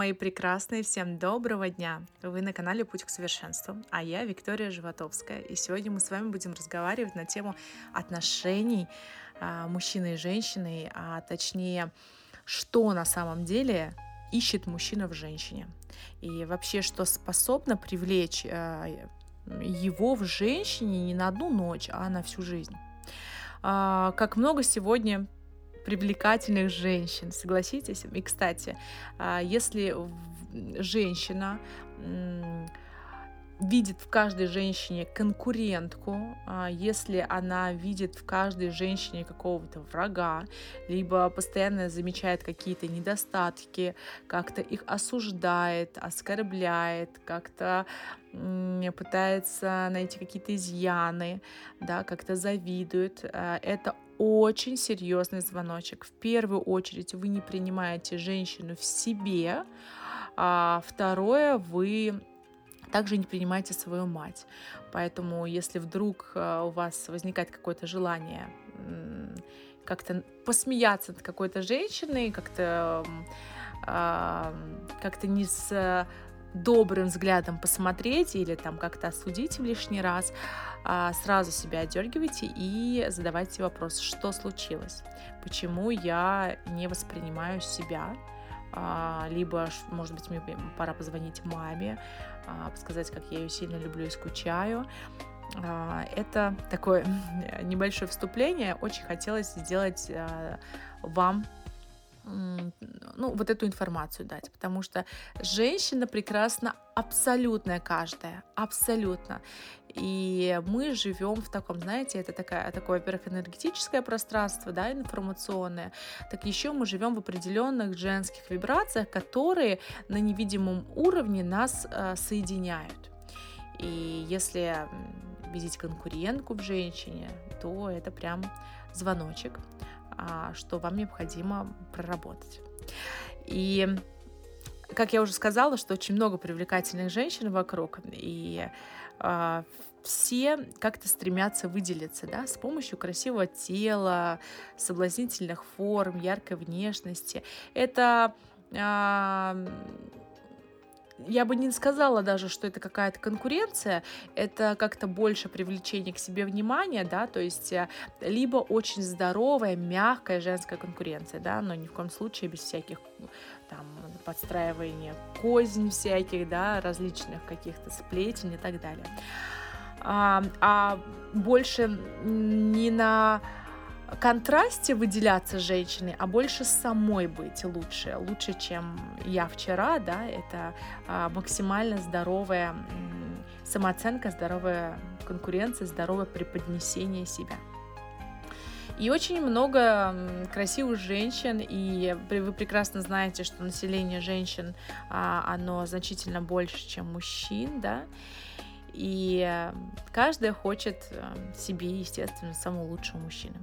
Мои прекрасные, всем доброго дня! Вы на канале Путь к совершенству, а я Виктория Животовская. И сегодня мы с вами будем разговаривать на тему отношений а, мужчины и женщины, а точнее, что на самом деле ищет мужчина в женщине. И вообще, что способно привлечь а, его в женщине не на одну ночь, а на всю жизнь. А, как много сегодня привлекательных женщин, согласитесь? И, кстати, а, если женщина видит в каждой женщине конкурентку, а, если она видит в каждой женщине какого-то врага, либо постоянно замечает какие-то недостатки, как-то их осуждает, оскорбляет, как-то пытается найти какие-то изъяны, да, как-то завидует, а, это очень серьезный звоночек. В первую очередь вы не принимаете женщину в себе, а второе, вы также не принимайте свою мать. Поэтому, если вдруг э, у вас возникает какое-то желание как-то посмеяться над какой-то женщиной, как-то как-то не с добрым взглядом посмотреть или там как-то осудить в лишний раз, а, сразу себя отдергивайте и задавайте вопрос, что случилось, почему я не воспринимаю себя, а, либо, может быть, мне пора позвонить маме, а, сказать, как я ее сильно люблю и скучаю. Это такое небольшое вступление. Очень хотелось сделать вам ну, вот эту информацию дать, потому что женщина прекрасна абсолютная каждая, абсолютно. И мы живем в таком, знаете, это такая, такое, во-первых, энергетическое пространство, да, информационное, так еще мы живем в определенных женских вибрациях, которые на невидимом уровне нас э, соединяют. И если видеть конкурентку в женщине, то это прям звоночек, что вам необходимо проработать. И как я уже сказала, что очень много привлекательных женщин вокруг, и э, все как-то стремятся выделиться, да, с помощью красивого тела, соблазнительных форм, яркой внешности. Это э, я бы не сказала даже, что это какая-то конкуренция, это как-то больше привлечение к себе внимания, да, то есть э, либо очень здоровая, мягкая женская конкуренция, да, но ни в коем случае без всяких там подстраивания кознь всяких, да, различных каких-то сплетен и так далее. А, а больше не на контрасте выделяться женщиной, а больше самой быть лучше, лучше, чем я вчера, да, это а, максимально здоровая самооценка, здоровая конкуренция, здоровое преподнесение себя. И очень много красивых женщин, и вы прекрасно знаете, что население женщин, а, оно значительно больше, чем мужчин, да, и э, каждая хочет э, себе, естественно, самого лучшего мужчины.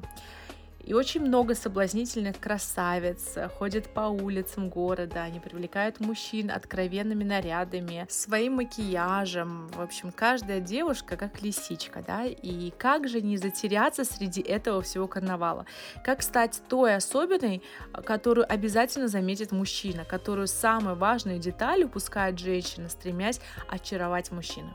И очень много соблазнительных красавиц ходят по улицам города, они привлекают мужчин откровенными нарядами, своим макияжем. В общем, каждая девушка как лисичка, да, и как же не затеряться среди этого всего карнавала? Как стать той особенной, которую обязательно заметит мужчина, которую самую важную деталь упускает женщина, стремясь очаровать мужчину?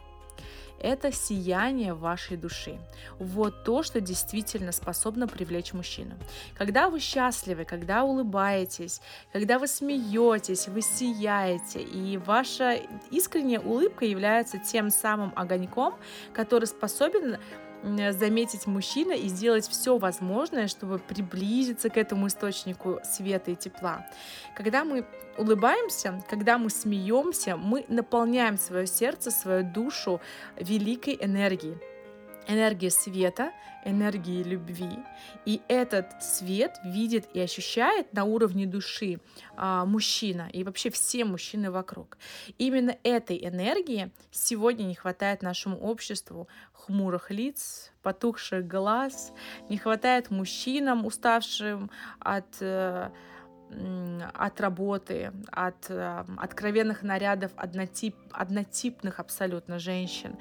Это сияние вашей души. Вот то, что действительно способно привлечь мужчину. Когда вы счастливы, когда улыбаетесь, когда вы смеетесь, вы сияете, и ваша искренняя улыбка является тем самым огоньком, который способен заметить мужчина и сделать все возможное, чтобы приблизиться к этому источнику света и тепла. Когда мы улыбаемся, когда мы смеемся, мы наполняем свое сердце, свою душу великой энергией энергия света, энергии любви. И этот свет видит и ощущает на уровне души а, мужчина и вообще все мужчины вокруг. Именно этой энергии сегодня не хватает нашему обществу хмурых лиц, потухших глаз, не хватает мужчинам, уставшим от э, от работы, от э, откровенных нарядов однотип, однотипных абсолютно женщин,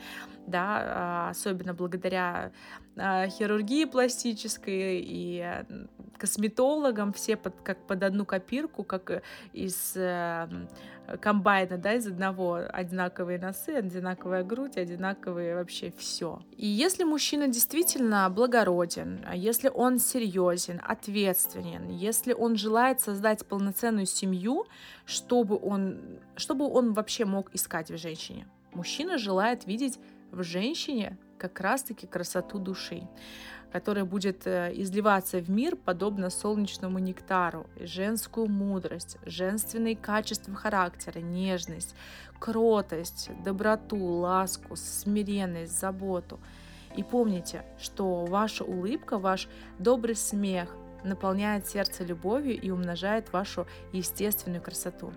да, а, особенно благодаря а, хирургии пластической и косметологам, все под, как под одну копирку, как из э, комбайна, да, из одного одинаковые носы, одинаковая грудь, одинаковые вообще все. И если мужчина действительно благороден, а если он серьезен, ответственен, если он желает создать полноценную семью, чтобы он, чтобы он вообще мог искать в женщине. Мужчина желает видеть в женщине как раз-таки красоту души которая будет э, изливаться в мир подобно солнечному нектару, женскую мудрость, женственные качества характера, нежность, кротость, доброту, ласку, смиренность, заботу. И помните, что ваша улыбка, ваш добрый смех наполняет сердце любовью и умножает вашу естественную красоту.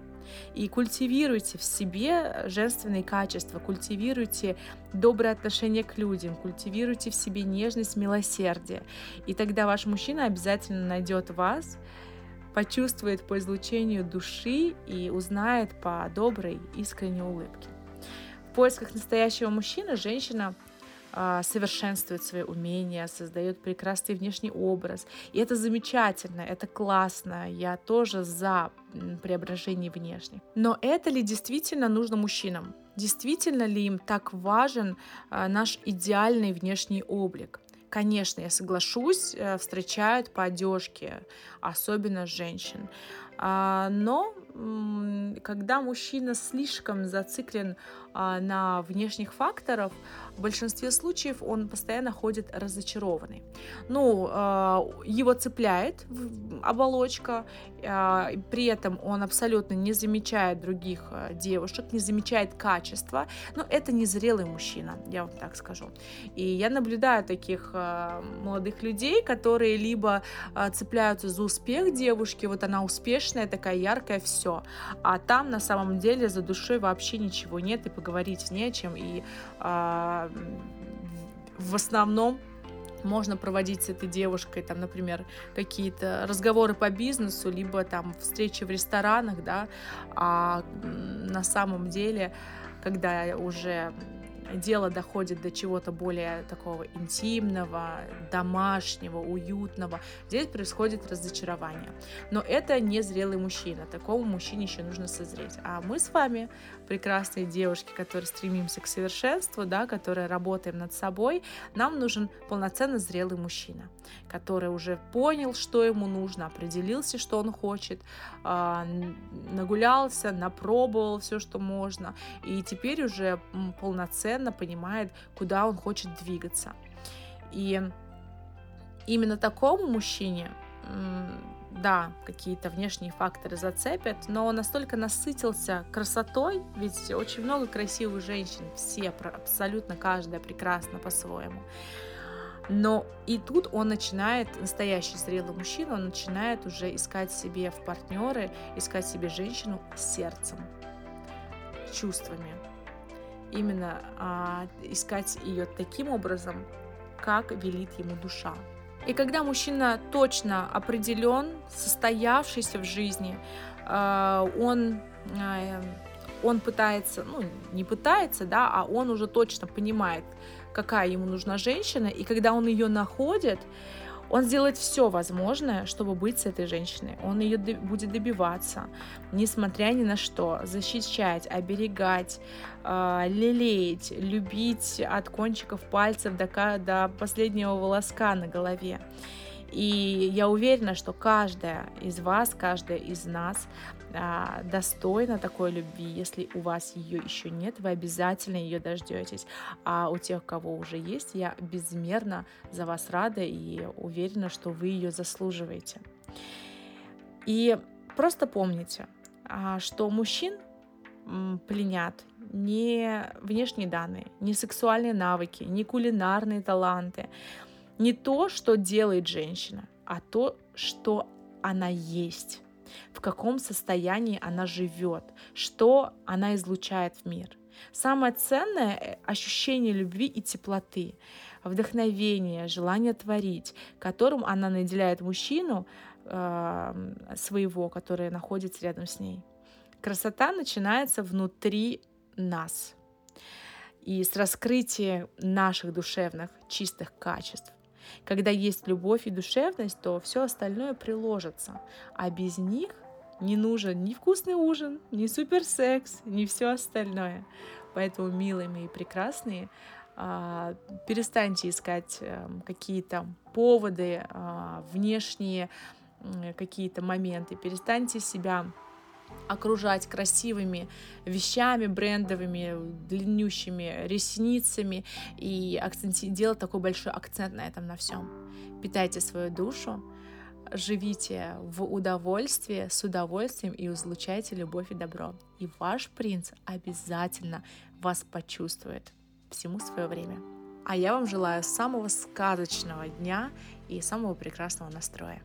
И культивируйте в себе женственные качества, культивируйте доброе отношение к людям, культивируйте в себе нежность, милосердие. И тогда ваш мужчина обязательно найдет вас, почувствует по излучению души и узнает по доброй, искренней улыбке. В поисках настоящего мужчины женщина совершенствует свои умения, создает прекрасный внешний образ. И это замечательно, это классно. Я тоже за преображение внешних. Но это ли действительно нужно мужчинам? Действительно ли им так важен а, наш идеальный внешний облик? Конечно, я соглашусь, э, встречают по одежке, особенно женщин. А, но когда мужчина слишком зациклен а, на внешних факторах, в большинстве случаев он постоянно ходит разочарованный. Ну, а, его цепляет оболочка, а, при этом он абсолютно не замечает других девушек, не замечает качества, но это незрелый мужчина, я вам так скажу. И я наблюдаю таких молодых людей, которые либо цепляются за успех девушки, вот она успешная, такая яркая, все, а там на самом деле за душой вообще ничего нет, и поговорить не о чем, и э, в основном можно проводить с этой девушкой, там, например, какие-то разговоры по бизнесу, либо там встречи в ресторанах, да, а на самом деле, когда уже дело доходит до чего-то более такого интимного, домашнего, уютного, здесь происходит разочарование. Но это не зрелый мужчина, такому мужчине еще нужно созреть. А мы с вами, прекрасные девушки, которые стремимся к совершенству, да, которые работаем над собой, нам нужен полноценно зрелый мужчина, который уже понял, что ему нужно, определился, что он хочет, а, нагулялся, напробовал все, что можно, и теперь уже полноценно совершенно понимает, куда он хочет двигаться. И именно такому мужчине, да, какие-то внешние факторы зацепят, но он настолько насытился красотой, ведь очень много красивых женщин, все, абсолютно каждая прекрасна по-своему. Но и тут он начинает, настоящий зрелый мужчина, он начинает уже искать себе в партнеры, искать себе женщину сердцем, чувствами, именно а, искать ее таким образом, как велит ему душа. И когда мужчина точно определен, состоявшийся в жизни, а, он, а, он пытается, ну не пытается, да, а он уже точно понимает, какая ему нужна женщина, и когда он ее находит, он сделает все возможное, чтобы быть с этой женщиной. Он ее будет добиваться, несмотря ни на что, защищать, оберегать, э, лелеять, любить от кончиков пальцев до, до последнего волоска на голове. И я уверена, что каждая из вас, каждая из нас а, достойна такой любви. Если у вас ее еще нет, вы обязательно ее дождетесь. А у тех, кого уже есть, я безмерно за вас рада и уверена, что вы ее заслуживаете. И просто помните, а, что мужчин пленят не внешние данные, не сексуальные навыки, не кулинарные таланты, не то, что делает женщина, а то, что она есть, в каком состоянии она живет, что она излучает в мир. Самое ценное э, — ощущение любви и теплоты, вдохновение, желание творить, которым она наделяет мужчину э, своего, который находится рядом с ней. Красота начинается внутри нас. И с раскрытия наших душевных чистых качеств Когда есть любовь и душевность, то все остальное приложится. А без них не нужен ни вкусный ужин, ни суперсекс, ни все остальное. Поэтому, милые мои прекрасные, а, перестаньте искать эм, какие-то поводы, а, внешние какие-то моменты, перестаньте себя окружать красивыми вещами брендовыми, длиннющими ресницами и акценти... делать такой большой акцент на этом на всем. Питайте свою душу, живите в удовольствии, с удовольствием и излучайте любовь и добро. И ваш принц обязательно вас почувствует. Всему свое время. А я вам желаю самого сказочного дня и самого прекрасного настроя.